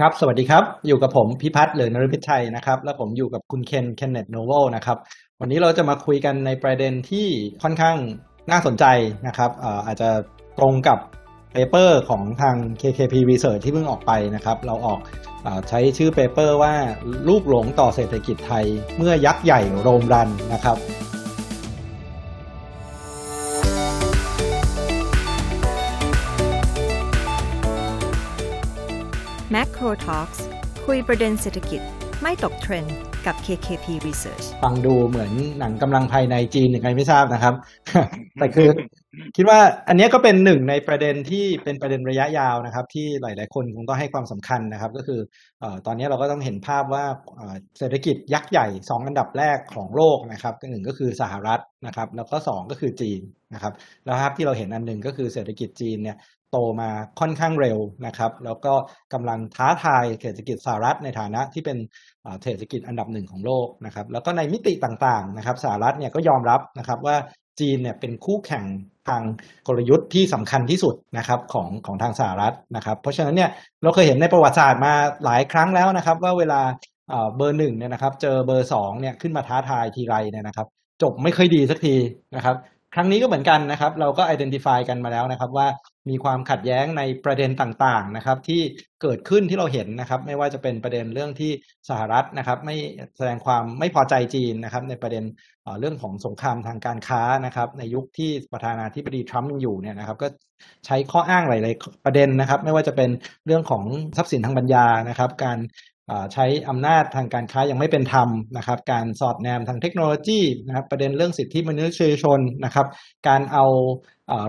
ครับ สวัสดีครับ อยู่กับผมพิพัฒน์ เหลืองนฤมิตชัยนะครับ และผมอยู่กับคุณเคนเคนเนตโนเวลนะครับ วันนี้เราจะมาคุยกันในประเด็นที่ค่อนข้างน่าสนใจนะครับอาจจะตรงกับ paper ของทาง KKP Research ที่เพิ่งออกไปนะครับ เราออกอใช้ชื่อ paper ว่าลูกหลงต่อเศรษฐกิจไทย เมื่อยักษ์ใหญ่โรมรันนะครับ Macro Talks คุยประเด็นเศรษฐกิจไม่ตกเทรนด์กับ KKP Research ฟังดูเหมือนหนังกำลังภายในจีนยังไงไม่ทราบนะครับ แต่คือคิดว่าอันนี้ก็เป็นหนึ่งในประเด็นที่เป็นประเด็นระยะยาวนะครับ ที่หลาย ๆ คนคงต้องให้ความสำคัญนะครับ ก็คือตอนนี้เราก็ต้องเห็นภาพว่าเศรษฐกิจยักษ์ใหญ่ 2 อันดับแรกของโลกนะครับหนึ่งก็คือสหรัฐนะครับ แล้วก็ 2 ก็คือจีนนะครับแล้วครับที่เราเห็นอันหนึ่งก็คือเศรษฐกิจจีนเนี่ย โตมาค่อนข้างเร็วนะครับ แล้วก็กำลังท้าทายเศรษฐกิจสหรัฐในฐานะที่เป็นเศรษฐกิจอันดับหนึ่งของโลกนะครับ แล้วก็ในมิติต่างๆนะครับสหรัฐเนี่ยก็ยอมรับนะครับว่าจีนเนี่ยเป็นคู่แข่งทางกลยุทธ์ที่สำคัญที่สุดนะครับของของทางสหรัฐนะครับ เพราะฉะนั้นเนี่ยเราเคยเห็นในประวัติศาสตร์มาหลายครั้งแล้วนะครับ ว่าเวลาเบอร์หนึ่งเนี่ยนะครับ เจอเบอร์สองเนี่ยขึ้นมาท้าทายทีไรเนี่ยนะครับ จบไม่ค่อยดีสักทีนะครับ ครั้งนี้ก็เหมือนกันนะครับ เราก็ identify กันมาแล้วนะครับ ว่ามีความขัดแย้งในประเด็นต่างๆนะครับ ที่เกิดขึ้นที่เราเห็นนะครับ ไม่ว่าจะเป็นประเด็นเรื่องที่สหรัฐนะครับ ไม่แสดงความไม่พอใจจีนนะครับ ในประเด็นเรื่องของสงครามทางการค้านะครับ ในยุคที่ประธานาธิบดีทรัมป์ยังอยู่เนี่ยนะครับ ก็ใช้ข้ออ้างหลาย ๆ ประเด็นนะครับ ไม่ว่าจะเป็นเรื่องของทรัพย์สินทางปัญญานะครับ การ ใช้อำนาจทางการค้ายังไม่เป็นธรรมนะครับ การสอดแนมทางเทคโนโลยีนะครับประเด็นเรื่องสิทธิมนุษยชนนะครับ การเอา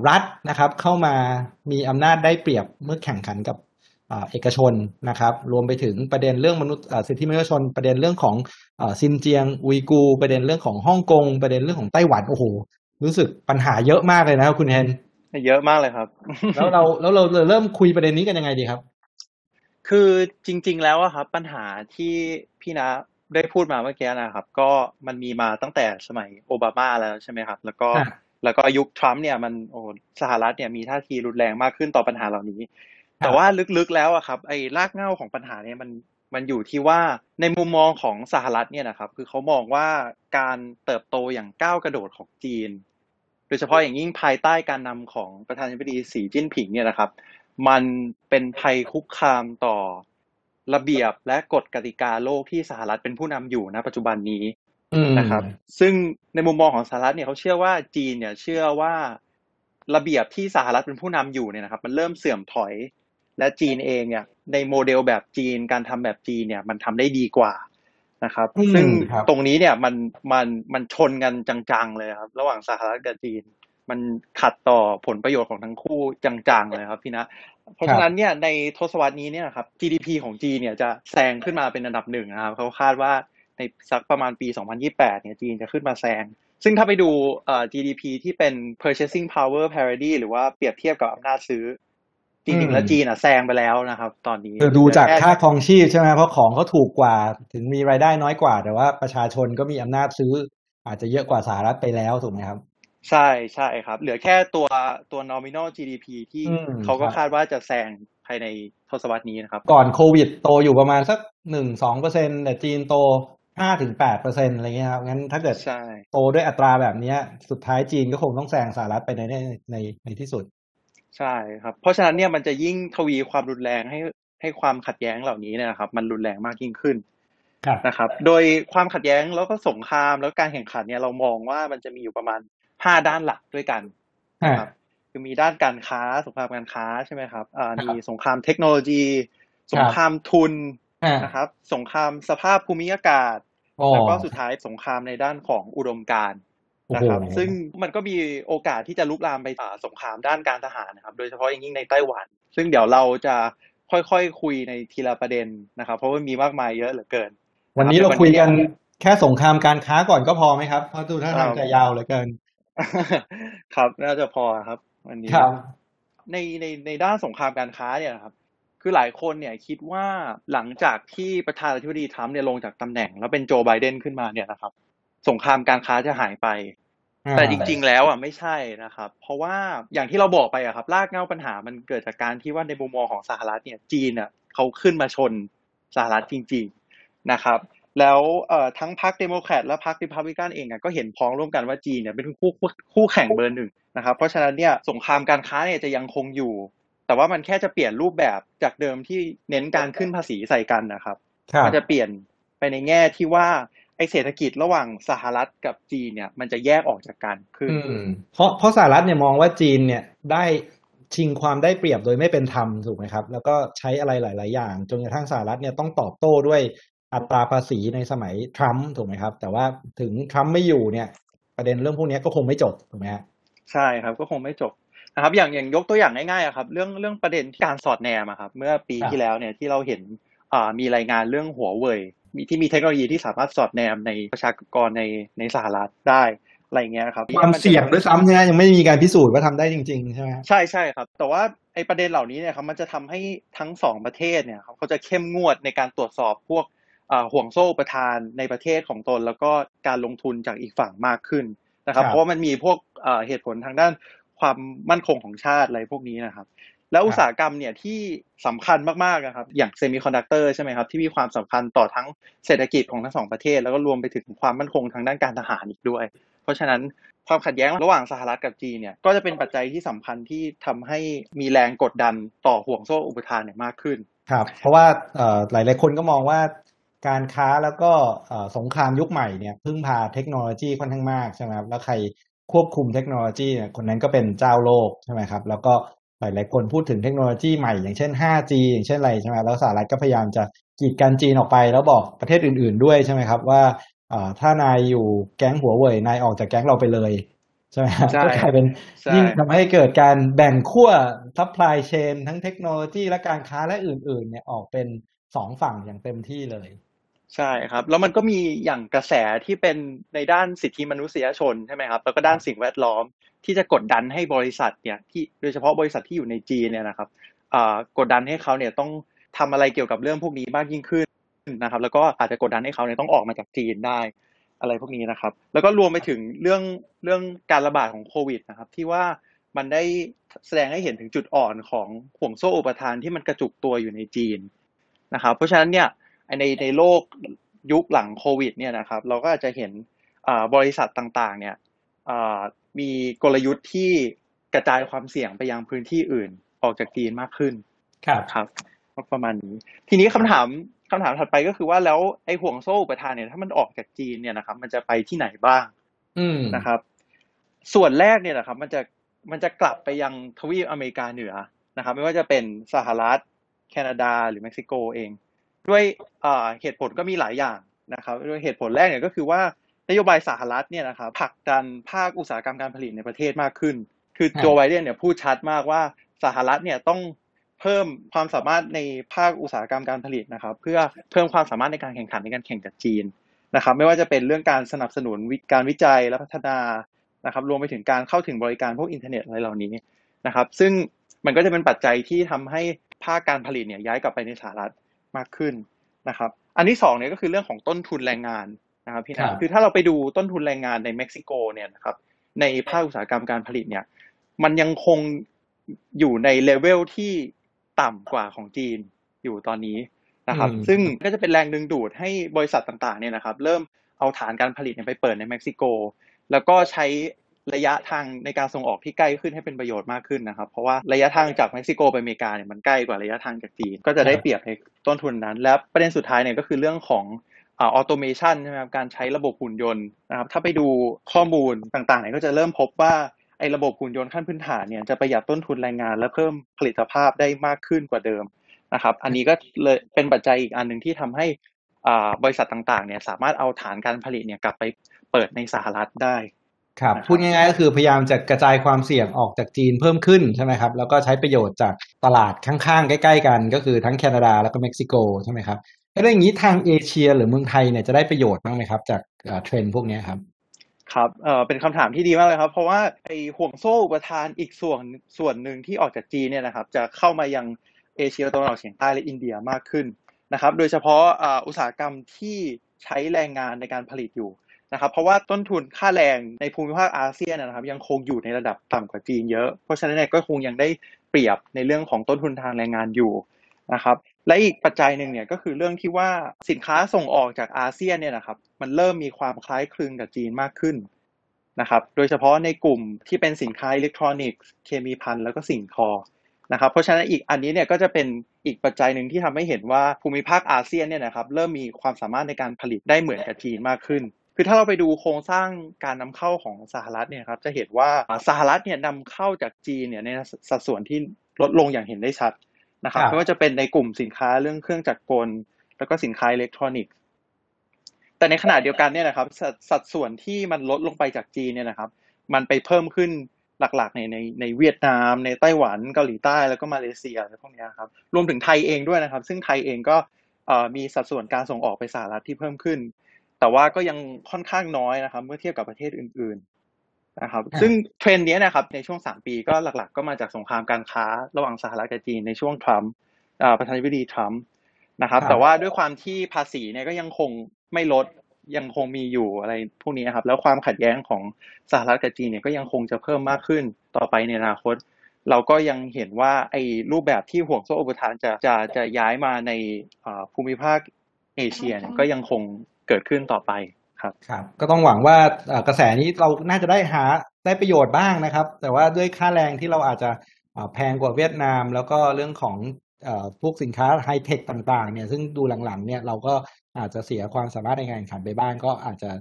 รัฐนะครับเข้ามามีอำนาจได้เปรียบเมื่อแข่งขันกับเอกชนนะครับ รวมไปถึงประเด็นเรื่องมนุษย์สิทธิมนุษยชน ประเด็นเรื่องของซินเจียงอุยกู ประเด็นเรื่องของฮ่องกงประเด็นเรื่องของไต้หวันโอ้โหรู้สึกปัญหาเยอะมากเลยนะครับคุณเฮนเยอะมากเลยครับ แล้วเราแล้วเราเริ่มคุยประเด็นนี้กันยังไงดีครับ คือจริง ๆ แล้วอะครับ ปัญหาที่พี่นะได้พูดมาเมื่อกี้นะครับ ก็มันมีมาตั้งแต่สมัยโอบามาแล้วใช่ไหมครับ แล้วก็แล้วก็ยุคทรัมป์เนี่ยมันโอ้สหรัฐเนี่ยมีท่าทีรุนแรงมากขึ้นต่อปัญหาเหล่านี้แต่ว่าลึกๆแล้วอะครับไอ้รากเหง้าของปัญหาเนี่ยมันมันอยู่ที่ว่าในมุมมองของสหรัฐเนี่ยนะครับ คือเขามองว่าการเติบโตอย่างก้าวกระโดดของจีน โดยเฉพาะอย่างยิ่งภายใต้การนำของประธานาธิบดีสีจิ้นผิงเนี่ยนะครับ มันเป็นภัยคุกคามต่อระเบียบและกฎกติกาโลกที่สหรัฐเป็นผู้นำอยู่ณปัจจุบันนี้นะครับ ซึ่งในมุมมองของสหรัฐเนี่ยเขาเชื่อว่าจีนเนี่ยเชื่อว่าระเบียบที่สหรัฐเป็นผู้นำอยู่เนี่ยนะครับ มันเริ่มเสื่อมถอย และจีนเองเนี่ยในโมเดลแบบจีนการทำแบบจีนเนี่ยมันทำได้ดีกว่านะครับ ซึ่งตรงนี้เนี่ยมันมันมันชนกันจังๆเลยครับ ระหว่างสหรัฐกับจีน มันขัดต่อผลประโยชน์ของทั้งคู่จังๆเลยครับพี่นะ เพราะฉะนั้นเนี่ยในทศวรรษนี้เนี่ยครับ GDP ของจีนเนี่ยจะแซงขึ้นมาเป็นอันดับหนึ่งนะครับเขาคาดว่าในสักประมาณปี 2028 เนี่ยจีนจะขึ้นมาแซง ซึ่งถ้าไปดูเอ่อ GDP ที่เป็น purchasing power parity หรือว่าเปรียบเทียบกับอำนาจซื้อ จริงๆ แล้วจีนอะแซงไปแล้วนะครับ ตอนนี้ดูจากค่าครองชีพใช่ไหมเพราะของเขาถูกกว่าถึงมีรายได้น้อยกว่า แต่ว่าประชาชนก็มีอำนาจซื้อ อาจจะเยอะกว่าสหรัฐไปแล้วถูกไหมครับ ใช่ใช่ครับ เหลือแค่ตัวตัว nominal GDP ที่เขาก็คาดว่าจะแซงภายในทศวรรษนี้นะครับ ก่อนโควิดโตอยู่ประมาณสักหนึ่งสองเปอร์เซ็นแต่จีนโตห้าถึงแปดเปอร์เซ็นอะไรเงี้ยครับงั้นถ้าเกิดโตด้วยอัตราแบบนี้สุดท้ายจีนก็คงต้องแซงสหรัฐไปในในในในที่สุด ใช่ครับ เพราะฉะนั้นเนี่ยมันจะยิ่งทวีความรุนแรงให้ให้ความขัดแย้งเหล่านี้นะครับ มันรุนแรงมากยิ่งขึ้นนะครับ โดยความขัดแย้งแล้วก็สงครามแล้วการแข่งขันเนี่ยเรามองว่ามันจะมีอยู่ประมาณ ห้าด้านหลักด้วยกันนะครับคือมีด้านการค้าสงครามการค้าใช่ไหมครับอ่ามีสงครามเทคโนโลยี สงครามทุนนะครับ สงครามสภาพภูมิอากาศ แล้วก็สุดท้ายสงครามในด้านของอุดมการนะครับ ซึ่งมันก็มีโอกาสที่จะลุกลามไปสงครามด้านการทหารนะครับ โดยเฉพาะอย่างยิ่งในไต้หวัน ซึ่งเดี๋ยวเราจะค่อยๆคคุยในทีละประเด็นนะครับ เพราะว่ามีมากมายเยอะเหลือเกิน วันนี้เราคุยกันแค่สงครามการค้าก่อนก็พอไหมครับเพราะดูท่าทางจะยาวเหลือเกิน ครับ น่าจะพอครับ วันนี้ ครับ ในในในด้านสงครามการค้าเนี่ยครับ คือหลายคนเนี่ยคิดว่าหลังจากที่ประธานาธิบดีทรัมป์เนี่ยลงจากตำแหน่ง แล้วเป็นโจไบเดนขึ้นมาเนี่ยนะครับ สงครามการค้าจะหายไปแต่จริง ๆ แล้วอะไม่ใช่นะครับ เพราะว่าอย่างที่เราบอกไปอะครับรากเหง้าปัญหามันเกิดจากการที่ว่าในมุมมองของสหรัฐเนี่ยจีนอะเขาขึ้นมาชนสหรัฐจริง ๆ นะครับ แล้วเอ่อทั้งพรรคเดโมแครตและพรรคริพับลิกันเองอะก็เห็นพ้องร่วมกันว่าจีนเนี่ยเป็นคู่คู่แข่งเบอร์หนึ่งนะครับเพราะฉะนั้นเนี่ยสงครามการค้าเนี่ยจะยังคงอยู่ แต่ว่ามันแค่จะเปลี่ยนรูปแบบจากเดิมที่เน้นการขึ้นภาษีใส่กันนะครับมันจะเปลี่ยนไปในแง่ที่ว่าไอ้เศรษฐกิจระหว่างสหรัฐกับจีนเนี่ย มันจะแยกออกจากกันขึ้นเพราะเพราะสหรัฐเนี่ยมองว่าจีนเนี่ยได้ชิงความได้เปรียบโดยไม่เป็นธรรมถูกไหมครับ แล้วก็ใช้อะไรหลาย ๆ อย่าง จนกระทั่งสหรัฐเนี่ยต้องตอบโต้ด้วย อัตราภาษีในสมัยทรัมป์ถูกไหมครับ แต่ว่าถึงทรัมป์ไม่อยู่เนี่ย ประเด็นเรื่องพวกนี้ก็คงไม่จบถูกไหมใช่ครับก็คงไม่จบนะครับ อย่างอย่างยกตัวอย่างง่ายๆครับ เรื่องเรื่องประเด็นการสอดแนมครับ เมื่อปีที่แล้วเนี่ยที่เราเห็นอ่ามีรายงานเรื่องหัวเว่ยมีที่มีเทคโนโลยีที่สามารถสอดแนมในประชากรในในสหรัฐได้อะไรเงี้ยครับความเสี่ยงด้วยซ้ำใช่ไหมยังไม่มีการพิสูจน์ว่าทำได้จริงๆใช่ไหมใช่ใช่ครับ แต่ว่าไอ้ประเด็นเหล่านี้เนี่ยครับมันจะทำให้ทั้งสองประเทศเนี่ยเขาจะเข้มงวดในการตรวจสอบพวก ห่วงโซ่อุปทานในประเทศของตน แล้วก็การลงทุนจากอีกฝั่งมากขึ้นนะครับ เพราะว่ามันมีพวกเหตุผลทางด้านความมั่นคงของชาติอะไรพวกนี้นะครับ แล้วอุตสาหกรรมเนี่ยที่สำคัญมากๆนะครับ อย่างเซมิคอนดักเตอร์ใช่ไหมครับที่มีความสำคัญต่อทั้งเศรษฐกิจของทั้งสองประเทศ แล้วก็รวมไปถึงความมั่นคงทางด้านการทหารอีกด้วย เพราะฉะนั้นความขัดแย้งระหว่างสหรัฐกับจีนเนี่ยก็จะเป็นปัจจัยที่สำคัญที่ทำให้มีแรงกดดันต่อห่วงโซ่อุปทานเนี่ยมากขึ้นครับเพราะว่าหลายๆคนก็มองว่า การค้าแล้วก็สงครามยุคใหม่เนี่ยพึ่งพาเทคโนโลยีค่อนข้างมากใช่ไหมครับแล้วใครควบคุมเทคโนโลยีเนี่ยคนนั้นก็เป็นเจ้าโลกใช่ไหมครับ แล้วก็หลายๆคนพูดถึงเทคโนโลยีใหม่อย่างเช่น 5G อย่างเช่นอะไรใช่ไหมแล้วสหรัฐก็พยายามจะกีดกันจีนออกไป แล้วบอกประเทศอื่น ๆด้วยใช่ไหมครับว่าถ้านายอยู่แก๊งหัวเว่ยนายออกจากแก๊งเราไปเลยใช่ไหมก็กลายเป็นยิ่งทำให้เกิดการแบ่งขั้ว supply chain ทั้งเทคโนโลยีและการค้าและอื่น ๆ เนี่ยออกเป็นสองฝั่งอย่างเต็มที่เลย ใช่ครับ แล้วมันก็มีอย่างกระแสที่เป็นในด้านสิทธิมนุษยชนใช่ไหมครับ แล้วก็ด้านสิ่งแวดล้อมที่จะกดดันให้บริษัทเนี่ยที่โดยเฉพาะบริษัทที่อยู่ในจีนเนี่ยนะครับกดดันให้เขาเนี่ยต้องทำอะไรเกี่ยวกับเรื่องพวกนี้มากยิ่งขึ้นนะครับ แล้วก็อาจจะกดดันให้เขาเนี่ยต้องออกมาจากจีนได้อะไรพวกนี้นะครับ แล้วก็รวมไปถึงเรื่องเรื่องการระบาดของโควิดนะครับ ที่ว่ามันได้แสดงให้เห็นถึงจุดอ่อนของห่วงโซ่อุปทานที่มันกระจุกตัวอยู่ในจีนนะครับ เพราะฉะนั้นเนี่ย ในในโลกยุคหลังโควิดเนี่ยนะครับเราก็อาจจะเห็นบริษัทต่างๆเนี่ยมีกลยุทธ์ที่กระจายความเสี่ยงไปยังพื้นที่อื่นออกจากจีนมากขึ้นครับครับประมาณนี้ ทีนี้คำถามคำถามถัดไปก็คือว่าแล้วไอ้ห่วงโซ่ประทานเนี่ยถ้ามันออกจากจีนเนี่ยนะครับมันจะไปที่ไหนบ้าง อืนะครับ ส่วนแรกเนี่ยนะครับ มันจะมันจะกลับไปยังทวีปอเมริกาเหนือนะครับ ไม่ว่าจะเป็นสหรัฐ แคนาดาหรือเม็กซิโกเอง ด้วยเหตุผลก็มีหลายอย่างนะครับด้วยเหตุผลแรกเนี่ยก็คือว่านโยบายสหรัฐเนี่ยนะครับผลักดันภาคอุตสาหกรรมการผลิตในประเทศมากขึ้น คือโจไบเดนเนี่ยพูดชัดมากว่าสหรัฐเนี่ยต้องเพิ่มความสามารถในภาคอุตสาหกรรมการผลิตนะครับ เพื่อเพิ่มความสามารถในการแข่งขันในการแข่งกับจีนนะครับ ไม่ว่าจะเป็นเรื่องการสนับสนุนการวิจัยและพัฒนานะครับ รวมไปถึงการเข้าถึงบริการพวกอินเทอร์เน็ตอะไรเหล่านี้นะครับ ซึ่งมันก็จะเป็นปัจจัยที่ทำให้ภาคการผลิตเนี่ยย้ายกลับไปในสหรัฐ มากขึ้นนะครับ อันที่สองเนี่ยก็คือเรื่องของต้นทุนแรงงานนะครับพี่นะคือถ้าเราไปดูต้นทุนแรงงานในเม็กซิโกเนี่ยนะครับในภาคอุตสาหกรรมการผลิตเนี่ย มันยังคงอยู่ในเลเวลที่ต่ำกว่าของจีนอยู่ตอนนี้นะครับ ซึ่งก็จะเป็นแรงดึงดูดให้บริษัทต่างๆเนี่ยนะครับ เริ่มเอาฐานการผลิตไปเปิดในเม็กซิโก แล้วก็ใช้ ระยะทางในการส่งออกที่ใกล้ขึ้นให้เป็นประโยชน์มากขึ้นนะครับ เพราะว่าระยะทางจากเม็กซิโกไปอเมริกาเนี่ยมันใกล้กว่าระยะทางจากจีน ก็จะได้เปรียบในต้นทุนนั้น และประเด็นสุดท้ายเนี่ยก็คือเรื่องของ automation ใช่ไหมครับการใช้ระบบหุ่นยนต์นะครับถ้าไปดูข้อมูลต่างๆเนี่ยก็จะเริ่มพบว่าไอ้ระบบหุ่นยนต์ขั้นพื้นฐานเนี่ยจะประหยัดต้นทุนแรงงาน และเพิ่มผลิตภาพได้มากขึ้นกว่าเดิมนะครับ อันนี้ก็เลยเป็นปัจจัยอีกอันหนึ่งที่ทำให้บริษัทต่างๆเนี่ยสามารถเอาฐานการผลิตเนี่ยกลับไปเปิดในสหรัฐได้ ครับพูดง่ายๆก็คือพยายามจะกระจายความเสี่ยงออกจากจีนเพิ่มขึ้นใช่ไหมครับแล้วก็ใช้ประโยชน์จากตลาดข้างๆ ใกล้ ๆ กัน ก็คือทั้งแคนาดาแล้วก็เม็กซิโกใช่ไหมครับแล้วอย่างนี้ทางเอเชียหรือเมืองไทยเนี่ยจะได้ประโยชน์บ้างไหมครับ จากเทรนด์พวกนี้ครับครับเอ่อเป็นคำถามที่ดีมากเลยครับ เพราะว่าไอ้ห่วงโซ่อุปทานอีกส่วนส่วนหนึ่งที่ออกจากจีนเนี่ยนะครับ จะเข้ามายังเอเชียตะวันออกเฉียงใต้และอินเดียมากขึ้นนะครับ โดยเฉพาะอุตสาหกรรมที่ใช้แรงงานในการผลิตอยู่ นะครับเพราะว่าต้นทุนค่าแรงในภูมิภาคอาเซียนนะครับ ยังคงอยู่ในระดับต่ำกว่าจีนเยอะ เพราะฉะนั้นก็คงยังได้เปรียบในเรื่องของต้นทุนทางแรงงานอยู่นะครับและอีกปัจจัยหนึ่งเนี่ยก็คือเรื่องที่ว่าสินค้าส่งออกจากอาเซียนเนี่ยนะครับมันเริ่มมีความคล้ายคลึงกับจีนมากขึ้นนะครับโดยเฉพาะในกลุ่มที่เป็นสินค้าอิเล็กทรอนิกส์เคมีภัณฑ์แล้วก็สิ่งทอนะครับเพราะฉะนั้นอีกอันนี้เนี่ยก็จะเป็นอีกปัจจัยหนึ่งที่ทำให้เห็นว่าภูมิภาคอาเซียนเนี่ยนะครับเริ่มมีความสามารถในการผลิตได้เหมือนกับจีนมากขึ้น คือถ้าเราไปดูโครงสร้างการนำเข้าของสหรัฐเนี่ยครับจะเห็นว่าสหรัฐเนี่ยนำเข้าจากจีนเนี่ยในสัดส่วนที่ลดลงอย่างเห็นได้ชัดนะครับไม่ว่าจะเป็นในกลุ่มสินค้าเรื่องเครื่องจักรกล แล้วก็สินค้าอิเล็กทรอนิกส์แต่ในขณะเดียวกันเนี่ยนะครับสัดส่วนที่มันลดลงไปจากจีนเนี่ยนะครับ มันไปเพิ่มขึ้นหลักๆในในในเวียดนาม ในไต้หวันเกาหลีใต้แล้วก็มาเลเซียอะไรพวกนี้ครับรวมถึงไทยเองด้วยนะครับ ซึ่งไทยเองก็มีสัดส่วนการส่งออกไปสหรัฐที่เพิ่มขึ้น แต่ว่าก็ยังค่อนข้างน้อยนะครับ เมื่อเทียบกับประเทศอื่น ๆ นะครับ ซึ่งเทรนด์นี้นะครับในช่วง 3 ปีก็หลักๆ ก็มาจากสงครามการค้าระหว่างสหรัฐกับจีนในช่วงทรัมป์ประธานาธิบดีทรัมป์นะครับ แต่ว่าด้วยความที่ภาษีเนี่ยก็ยังคงไม่ลดยังคงมีอยู่อะไรพวกนี้นะครับแล้วความขัดแย้งของสหรัฐกับจีนเนี่ยก็ยังคงจะเพิ่มมากขึ้นต่อไปในอนาคต เราก็ยังเห็นว่าไอ้รูปแบบที่ห่วงโซ่อุปทานจะจะจะย้ายมาในภูมิภาคเอเชียเนี่ยก็ยังคง เกิดขึ้นต่อไปครับครับ ก็ต้องหวังว่ากระแสนี้เราน่าจะได้หาได้ประโยชน์บ้างนะครับ แต่ว่าด้วยค่าแรงที่เราอาจจะแพงกว่าเวียดนาม แล้วก็เรื่องของพวกสินค้าไฮเทคต่างๆเนี่ยซึ่งดูหลังๆเนี่ยเราก็อาจจะเสียความสามารถในการแข่งขันไปบ้างก็อาจจะ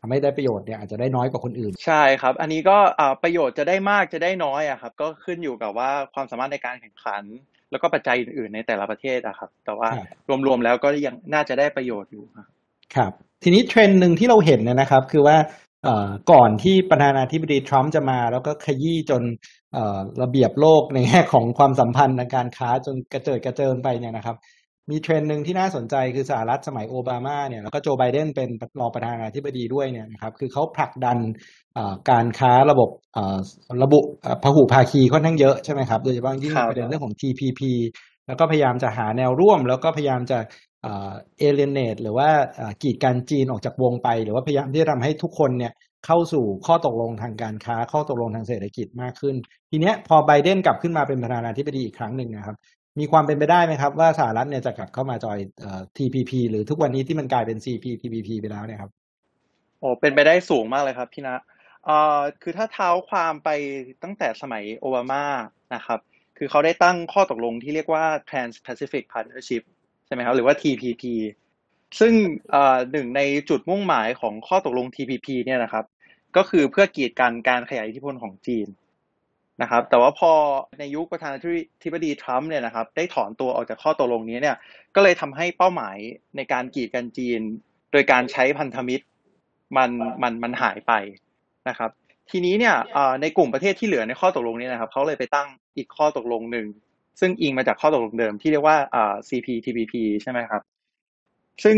ทำให้ได้ประโยชน์เนี่ยอาจจะได้น้อยกว่าคนอื่น ใช่ครับ อันนี้ก็ประโยชน์จะได้มากจะได้น้อยอะครับ ก็ขึ้นอยู่กับว่าความสามารถในการแข่งขัน แล้วก็ปัจจัยอื่นๆในแต่ละประเทศอะครับ แต่ว่ารวมๆแล้วก็ยังน่าจะได้ประโยชน์อยู่ครับ ทีนี้เทรนด์หนึ่งที่เราเห็นเนี่ยนะครับ คือว่าก่อนที่ประธานาธิบดีทรัมป์จะมา แล้วก็ขยี้จนระเบียบโลกในแง่ของความสัมพันธ์ทางการค้าจนกระเจิดกระเจิงไปเนี่ยนะครับ มีเทรนด์หนึ่งที่น่าสนใจคือสหรัฐสมัยโอบามาเนี่ยแล้วก็โจไบเดนเป็นรองประธานาธิบดีด้วยเนี่ยนะครับคือเขาผลักดันการค้าระบบระบุพหุภาคีค่อนข้างเยอะใช่ไหมครับโดยเฉพาะยิ่งประเด็นเรื่องของ TPP แล้วก็พยายามจะหาแนวร่วม แล้วก็พยายามจะ เอเลเนตหรือว่ากีดการจีนออกจากวงไป หรือว่าพยายามที่จะทำให้ทุกคนเนี่ยเข้าสู่ข้อตกลงทางการค้าข้อตกลงทางเศรษฐกิจมากขึ้น ทีเนี้ยพอไบเดนกลับขึ้นมาเป็นประธานาธิบดีอีกครั้งหนึ่งนะครับ มีความเป็นไปได้ไหมครับว่าสหรัฐเนี่ยจะกลับเข้ามาจอย TPP หรือทุกวันนี้ที่มันกลายเป็น CPTPP ไปแล้วเนี่ยครับโอ้เป็นไปได้สูงมากเลยครับพี่นะเอ่อคือถ้าเท้าความไปตั้งแต่สมัยโอบามานะครับ คือเขาได้ตั้งข้อตกลงที่เรียกว่า Trans-Pacific Partnership ช่ไหมครับหรือว่า TPP ซึ่งหนึ่งในจุดมุ่งหมายของข้อตกลง TPP เนี่ยนะครับ ก็คือเพื่อกีดกันการขยายอิทธิพลของจีนนะครับ แต่ว่าพอในยุคประธานาธิบดีทรัมป์เนี่ยนะครับ ได้ถอนตัวออกจากข้อตกลงนี้เนี่ย ก็เลยทำให้เป้าหมายในการกีดกันจีน โดยการใช้พันธมิตรมันมันมันหายไปนะครับ ทีนี้เนี่ยในกลุ่มประเทศที่เหลือในข้อตกลงนี้นะครับเขาเลยไปตั้งอีกข้อตกลงหนึ่ง ซึ่งอิงมาจากข้อตกลงเดิมที่เรียกว่า CPTPP ใช่ไหมครับ ซึ่ง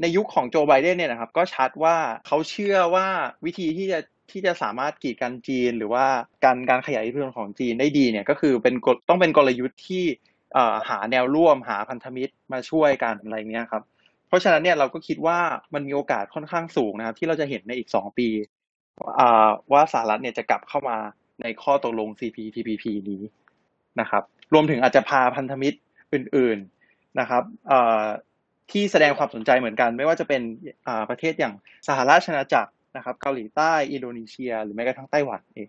ในยุคของโจไบเดนเนี่ยนะครับ ก็ชัดว่าเขาเชื่อว่าวิธีที่จะที่จะสามารถกีดกันจีน หรือว่าการการขยายอิทธิพลของจีนได้ดีเนี่ยก็คือเป็นต้องเป็นกลยุทธ์ที่หาแนวร่วมหาพันธมิตรมาช่วยกันอะไรเงี้ยครับ เพราะฉะนั้นเนี่ยเราก็คิดว่ามันมีโอกาสค่อนข้างสูงนะครับ ที่เราจะเห็นในอีกสองปีว่าสหรัฐเนี่ยจะกลับเข้ามาในข้อตกลง CPTPP นี้นะครับ รวมถึงอาจจะพาพันธมิตรอื่น ๆนะครับที่แสดงความสนใจเหมือนกัน ไม่ว่าจะเป็นประเทศอย่างสหราชอาณาจักรนะครับเกาหลีใต้อินโดนีเซีย หรือแม้กระทั่งไต้หวันเอง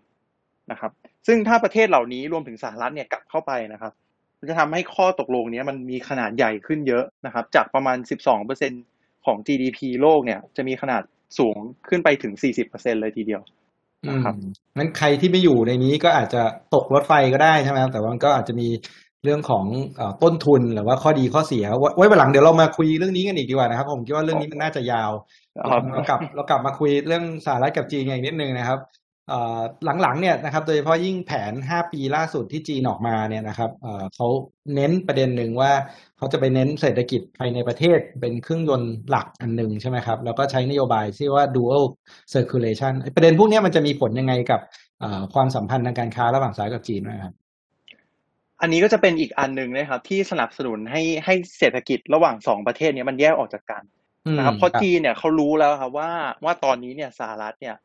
นะครับ ซึ่งถ้าประเทศเหล่านี้รวมถึงสหรัฐเนี่ยกลับเข้าไปนะครับมันจะทำให้ข้อตกลงนี้มันมีขนาดใหญ่ขึ้นเยอะนะครับ จากประมาณ 12%ของ GDP โลกเนี่ยจะมีขนาดสูงขึ้นไปถึง 40%เลยทีเดียว นะครับนั้นใครที่ไม่อยู่ในนี้ก็อาจจะตกรถไฟก็ได้ใช่ไหมแต่ว่าก็อาจจะมีเรื่องของต้นทุนหรือว่าข้อดีข้อเสีย ไว้วันหลังเดี๋ยวเรามาคุยเรื่องนี้กันอีกดีกว่านะครับ ผมคิดว่าเรื่องนี้มันน่าจะยาวเรากลับเรากลับมาคุยเรื่องสหรัฐกับจีนอีกนิดนึงนะครับ หลังๆเนี่ยนะครับโดยเฉพาะยิ่งแผน 5 ปีล่าสุดที่จีนออกมาเนี่ยนะครับเขาเน้นประเด็นหนึ่งว่าเขาจะไปเน้นเศรษฐกิจภายในประเทศเป็นเครื่องยนต์หลักอันหนึ่งใช่ไหมครับแล้วก็ใช้นโยบายที่ว่า dual circulation ประเด็นพวกนี้มันจะมีผลยังไงกับความสัมพันธ์ทางการค้าระหว่างสหรัฐกับจีนนะครับอันนี้ก็จะเป็นอีกอันหนึ่งนะครับ ที่สนับสนุนให้ให้เศรษฐกิจระหว่างสองประเทศนี้มันแยกออกจากกันนะครับเพราะจีนเนี่ยเขารู้แล้วครับว่าว่าตอนนี้เนี่ยสหรัฐเนี่ย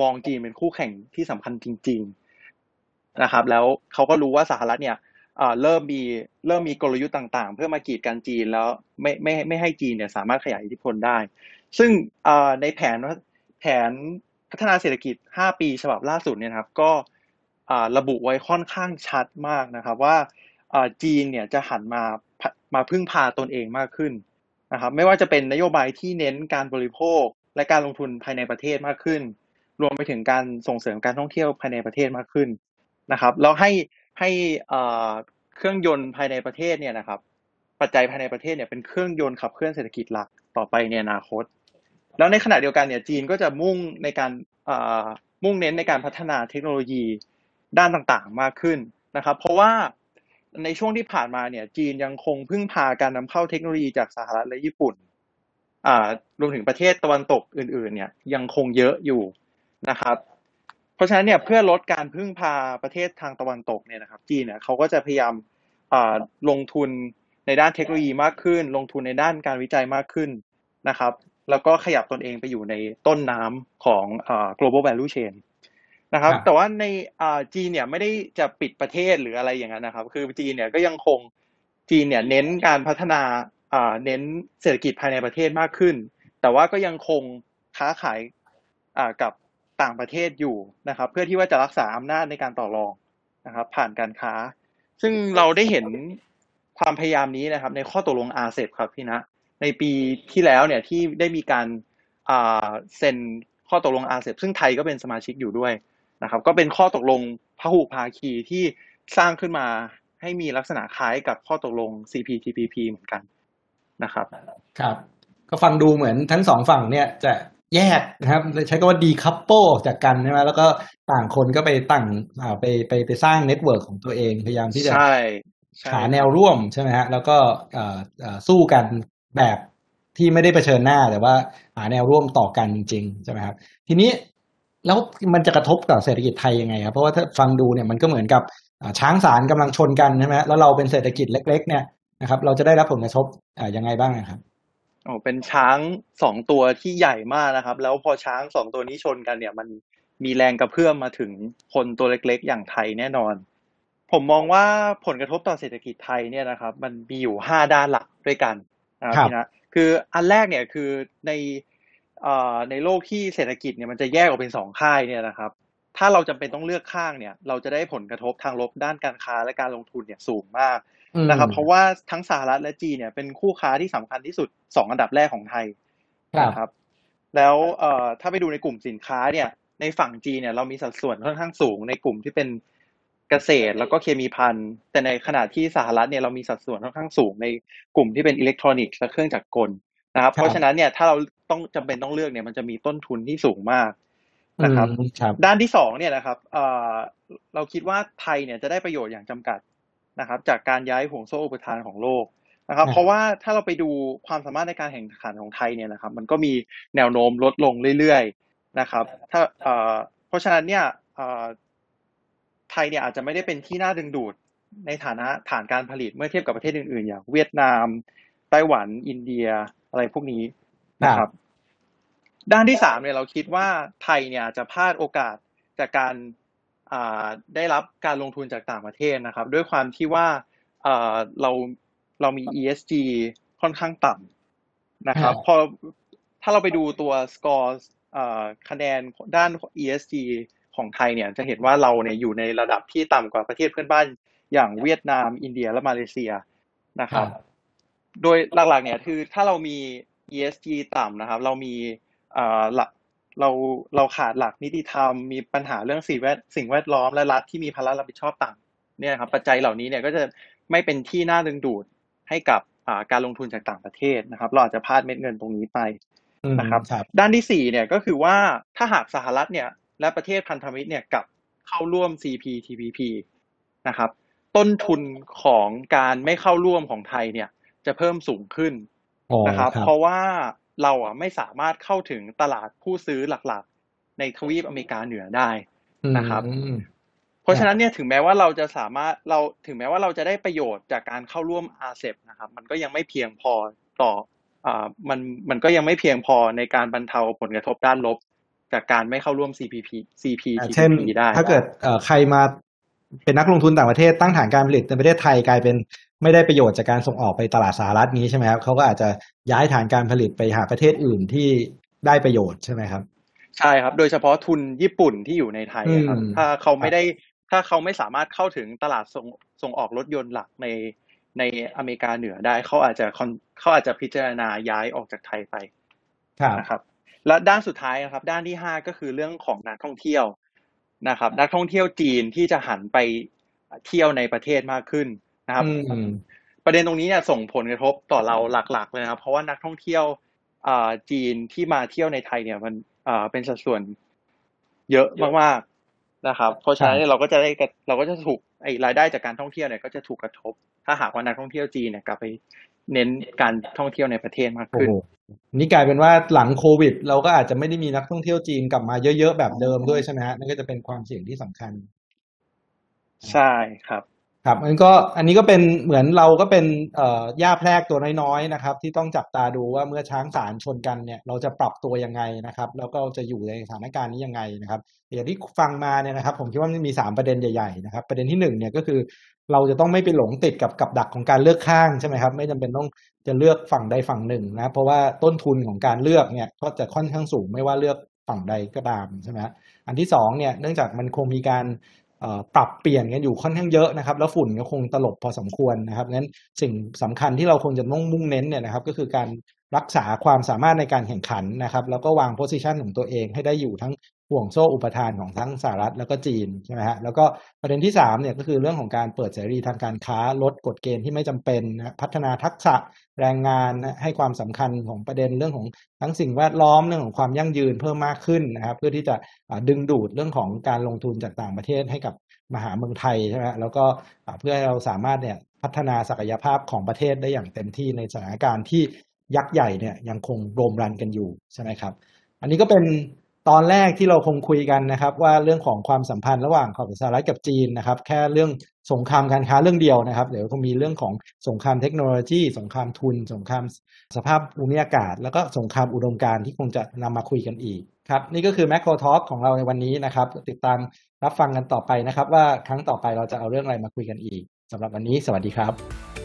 มองจีนเป็นคู่แข่งที่สำคัญจริง ๆนะครับ แล้วเขาก็รู้ว่าสหรัฐเนี่ยเริ่มมีเริ่มมีกลยุทธ์ต่างๆ เพื่อมากีดกันจีนแล้วไม่ไม่ไม่ให้จีนเนี่ยสามารถขยายอิทธิพลได้ ซึ่งในแผนแผนพัฒนาเศรษฐกิจ 5 ปีฉบับล่าสุดเนี่ยครับก็ระบุไว้ค่อนข้างชัดมากนะครับว่าจีนเนี่ยจะหันมามาพึ่งพาตนเองมากขึ้นนะครับไม่ว่าจะเป็นนโยบายที่เน้นการบริโภค และการลงทุนภายในประเทศมากขึ้น รวมไปถึงการส่งเสริมการท่องเที่ยวภายในประเทศมากขึ้นนะครับแล้วให้ให้เครื่องยนต์ภายในประเทศเนี่ยนะครับ ปัจจัยภายในประเทศเนี่ยเป็นเครื่องยนต์ขับเคลื่อนเศรษฐกิจหลักต่อไปในอนาคต แล้วในขณะเดียวกันเนี่ยจีนก็จะมุ่งในการมุ่งเน้นในการพัฒนาเทคโนโลยีด้านต่างๆมากขึ้นนะครับ เพราะว่าในช่วงที่ผ่านมาเนี่ยจีนยังคงพึ่งพาการนำเข้าเทคโนโลยีจากสหรัฐและญี่ปุ่น รวมถึงประเทศตะวันตกอื่น ๆ เนี่ยยังคงเยอะอยู่นะครับ เพราะฉะนั้นเนี่ยเพื่อลดการพึ่งพาประเทศทางตะวันตกเนี่ยนะครับ จีนเนี่ยเขาก็จะพยายามลงทุนในด้านเทคโนโลยีมากขึ้น ลงทุนในด้านการวิจัยมากขึ้นนะครับ แล้วก็ขยับตนเองไปอยู่ในต้นน้ำของ global value chain นะครับ แต่ว่าในจีนเนี่ยไม่ได้จะปิดประเทศหรืออะไรอย่างนั้นนะครับ คือจีนเนี่ยก็ยังคงจีนเนี่ยเน้นการพัฒนา เน้นเศรษฐกิจภายในประเทศมากขึ้น แต่ว่าก็ยังคงค้าขายกับต่างประเทศอยู่นะครับ เพื่อที่ว่าจะรักษาอำนาจในการต่อรองนะครับ ผ่านการค้า ซึ่งเราได้เห็นความพยายามนี้นะครับ ในข้อตกลงอาเซบครับพี่นะในปีที่แล้วเนี่ยที่ได้มีการเซ็นข้อตกลง RCEP ซึ่งไทยก็เป็นสมาชิกอยู่ด้วยนะครับ ก็เป็นข้อตกลงพหุภาคีที่สร้างขึ้นมาให้มีลักษณะคล้ายกับข้อตกลง CPTPP เหมือนกัน นะครับ ครับ ก็ฟังดูเหมือนทั้งสองฝั่งเนี่ยจะแยกนะครับ ใช้คำว่า decouple ออกจากกันใช่ไหมแล้วก็ต่างคนก็ไปตั้งอ่าไปไปไปสร้าง network ของตัวเองพยายามที่จะหาแนวร่วมใช่ไหมฮะแล้วก็สู้กันแบบที่ไม่ได้เผชิญหน้าแต่ว่าหาแนวร่วมต่อกันจริงๆใช่ไหมครับ ทีนี้แล้วมันจะกระทบกับเศรษฐกิจไทยยังไงครับเพราะว่าถ้าฟังดูเนี่ยมันก็เหมือนกับช้างสารกำลังชนกันใช่ไหมแล้วเราเป็นเศรษฐกิจเล็ก ๆ เนี่ย นะครับ เราจะได้รับผลกระทบอ่ายังไงบ้างครับโอ้เป็นช้างสองตัวที่ใหญ่มากนะครับ แล้วพอช้างสองตัวนี้ชนกันเนี่ย มันมีแรงกระเพื่อมมาถึงคนตัวเล็กๆ อย่างไทยแน่นอน ผมมองว่าผลกระทบต่อเศรษฐกิจไทยเนี่ยนะครับ มันมีอยู่ห้าด้านหลักด้วยกันนะครับนะคืออันแรกเนี่ยคือในในโลกที่เศรษฐกิจเนี่ยมันจะแยกออกเป็นสองค่ายเนี่ยนะครับ ถ้าเราจำเป็นต้องเลือกข้างเนี่ย เราจะได้ผลกระทบทางลบด้านการค้าและการลงทุนเนี่ยสูงมาก นะครับ เพราะว่าทั้งสหรัฐและจีนเนี่ยเป็นคู่ค้าที่สำคัญที่สุดสองอันดับแรกของไทยนะครับ แล้วเอ่อถ้าไปดูในกลุ่มสินค้าเนี่ย ในฝั่งจีนเนี่ยเรามีสัดส่วนค่อนข้างสูงในกลุ่มที่เป็นเกษตรแล้วก็เคมีพันแต่ในขณะที่สหรัฐเนี่ยเรามีสัดส่วนค่อนข้างสูงในกลุ่มที่เป็นอิเล็กทรอนิกส์และเครื่องจักรกลนะครับ เพราะฉะนั้นเนี่ยถ้าเราต้องจำเป็นต้องเลือกเนี่ยมันจะมีต้นทุนที่สูงมากนะครับ ด้านที่สองเนี่ยนะครับเอ่อเราคิดว่าไทยเนี่ยจะได้ประโยชน์อย่างจำกัด นะครับจากการย้ายห่วงโซ่อุปทานของโลกนะครับเพราะว่าถ้าเราไปดูความสามารถในการแข่งขันของไทยเนี่ยนะครับมันก็มีแนวโน้มลดลงเรื่อยๆนะครับถ้าเอ่อเพราะฉะนั้นเนี่ยเอ่อไทยเนี่ยอาจจะไม่ได้เป็นที่น่าดึงดูดในฐานะฐานการผลิตเมื่อเทียบกับประเทศอื่นๆ อย่างเวียดนามไต้หวันอินเดียอะไรพวกนี้นะครับ ด้านที่สามเนี่ยเราคิดว่าไทยเนี่ยจะพลาดโอกาสจากการ ได้รับการลงทุนจากต่างประเทศนะครับ ด้วยความที่ว่าเราเรามี ESG ค่อนข้างต่ำนะครับ พอถ้าเราไปดูตัวสกอร์คะแนนด้าน ESG ของไทยเนี่ยจะเห็นว่าเราเนี่ยอยู่ในระดับที่ต่ำกว่าประเทศเพื่อนบ้านอย่างเวียดนาม อินเดียและมาเลเซียนะครับ โดยหลักๆเนี่ยคือถ้าเรามี ESG ต่ำนะครับ เรามีหลัก เราเราขาดหลักนิติธรรม มีปัญหาเรื่องสิ่งแวดสิ่งแวดล้อมและรัฐที่มีภาระรับผิดชอบต่างเนี่ยครับปัจจัยเหล่านี้เนี่ยก็จะไม่เป็นที่น่าดึงดูดให้กับการลงทุนจากต่างประเทศนะครับ เราอาจจะพลาดเม็ดเงินตรงนี้ไปนะครับด้านที่สี่เนี่ยก็คือว่าถ้าหากสหรัฐเนี่ยและประเทศพันธมิตรเนี่ยกับเข้าร่วม CPTPP นะครับ ต้นทุนของการไม่เข้าร่วมของไทยเนี่ยจะเพิ่มสูงขึ้นนะครับ เพราะว่า เราอะไม่สามารถเข้าถึงตลาดผู้ซื้อหลักๆ ในทวีปอเมริกาเหนือได้นะครับ เพราะฉะนั้นเนี่ยถึงแม้ว่าเราจะสามารถเราถึงแม้ว่าเราจะได้ประโยชน์จากการเข้าร่วมอาเซบนะครับ มันก็ยังไม่เพียงพอต่ออ่ามันมันก็ยังไม่เพียงพอในการบรรเทาผลกระทบด้านลบจากการไม่เข้าร่วม CPP อ่า CPTPP เช่นได้ ถ้าเกิดเอ่อใครมา เป็นนักลงทุนต่างประเทศตั้งฐานการผลิตในประเทศไทยกลายเป็นไม่ได้ประโยชน์จากการส่งออกไปตลาดสหรัฐนี้ใช่ไหมครับเขาก็อาจจะย้ายฐานการผลิตไปหาประเทศอื่นที่ได้ประโยชน์ใช่ไหมครับ ใช่ครับ โดยเฉพาะทุนญี่ปุ่นที่อยู่ในไทยอะครับอืมถ้าเขาไม่ได้ถ้าเขาไม่สามารถเข้าถึงตลาดส่งส่งออกรถยนต์หลักในในอเมริกาเหนือได้เขาอาจจะคอนเขาอาจจะพิจารณาย้ายออกจากไทยไปครับนะครับ และด้านสุดท้ายนะครับ ด้านที่ห้าก็คือเรื่องของนักท่องเที่ยว นะครับ นักท่องเที่ยวจีนที่จะหันไปเที่ยวในประเทศมากขึ้นนะครับอืมประเด็นตรงนี้เนี่ยส่งผลกระทบต่อเราหลัก ๆ เลยนะครับ เพราะว่านักท่องเที่ยวอ่าจีนที่มาเที่ยวในไทยเนี่ยมันอ่าเป็นสัดส่วนเยอะมากๆนะครับ เพราะฉะนั้นเนี่ยเราก็จะได้กระเราก็จะถูกไอ้รายได้จากการท่องเที่ยวเนี่ยก็จะถูกกระทบ ถ้าหากว่านักท่องเที่ยวจีนเนี่ยกลับไป เน้นการท่องเที่ยวในประเทศมากโอ้ขึ้นโหนี่กลายเป็นว่าหลังโควิด เราก็อาจจะไม่ได้มีนักท่องเที่ยวจีนกลับมาเยอะๆแบบเดิมด้วยใช่ไหมฮะนั่นก็จะเป็นความเสี่ยงที่สำคัญ ใช่ครับ ครับมันก็อันนี้ก็เป็นเหมือนเราก็เป็นเอ่อย่าแพรกตัวน้อยๆนะครับ ที่ต้องจับตาดูว่าเมื่อช้างสารชนกันเนี่ย เราจะปรับตัวยังไงนะครับ แล้วก็จะอยู่ในสถานการณ์นี้ยังไงนะครับอย่างที่ฟังมาเนี่ยนะครับ ผมคิดว่ามันมีสามประเด็นใหญ่ๆนะครับ ประเด็นที่หนึ่งเนี่ยก็คือ เราจะต้องไม่ไปหลงติดกับกับดักของการเลือกข้างใช่ไหมครับ ไม่จำเป็นต้องจะเลือกฝั่งใดฝั่งหนึ่งนะเพราะว่าต้นทุนของการเลือกเนี่ยก็จะค่อนข้างสูงไม่ว่าเลือกฝั่งใดก็ตามใช่ไหมอันที่สองเนี่ยเนื่องจากมันคงมีการปรับเปลี่ยนกันอยู่ค่อนข้างเยอะนะครับ แล้วฝุ่นก็คงตลบพอสมควรนะครับงั้นสิ่งสำคัญที่เราคงจะต้องมุ่งเน้นเนี่ยนะครับ ก็คือการรักษาความสามารถในการแข่งขันนะครับ แล้วก็วางโพสิชันของตัวเองให้ได้อยู่ทั้ง ห่วงโซ่อุปทานของทั้งสหรัฐแล้วก็จีนใช่ไหมฮะแล้วก็ประเด็นที่สามเนี่ยก็คือเรื่องของการเปิดเสรีทางการค้าลดกฎเกณฑ์ที่ไม่จำเป็นพัฒนาทักษะแรงงานให้ความสำคัญของประเด็นเรื่องของทั้งสิ่งแวดล้อมเรื่องของความยั่งยืนเพิ่มมากขึ้นนะครับเพื่อที่จะดึงดูดเรื่องของการลงทุนจากต่างประเทศให้กับมหาเมืองไทยใช่ไหมฮะแล้วก็เพื่อให้เราสามารถเนี่ยพัฒนาศักยภาพของประเทศได้อย่างเต็มที่ในสถานการณ์ที่ยักษ์ใหญ่เนี่ยยังคงโรมรันกันอยู่ใช่ไหมครับ อันนี้ก็เป็น ตอนแรกที่เราคงคุยกันนะครับ ว่าเรื่องของความสัมพันธ์ระหว่างของสหรัฐกับจีนนะครับ แค่เรื่องสงครามการค้าเรื่องเดียวนะครับ เดี๋ยวคงมีเรื่องของสงครามเทคโนโลยี สงครามทุน สงครามสภาพภูมิอากาศ แล้วก็สงครามอุดมการณ์ที่คงจะนำมาคุยกันอีกครับนี่ก็คือ Macro Talk ของเราในวันนี้นะครับ ติดตามรับฟังกันต่อไปนะครับ ว่าครั้งต่อไปเราจะเอาเรื่องอะไรมาคุยกันอีกสำหรับวันนี้สวัสดีครับ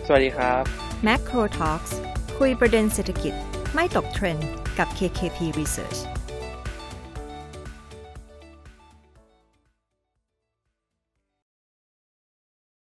สวัสดีครับ Macro Talks คุยประเด็นเศรษฐกิจไม่ตกเทรนด์กับ KKP Research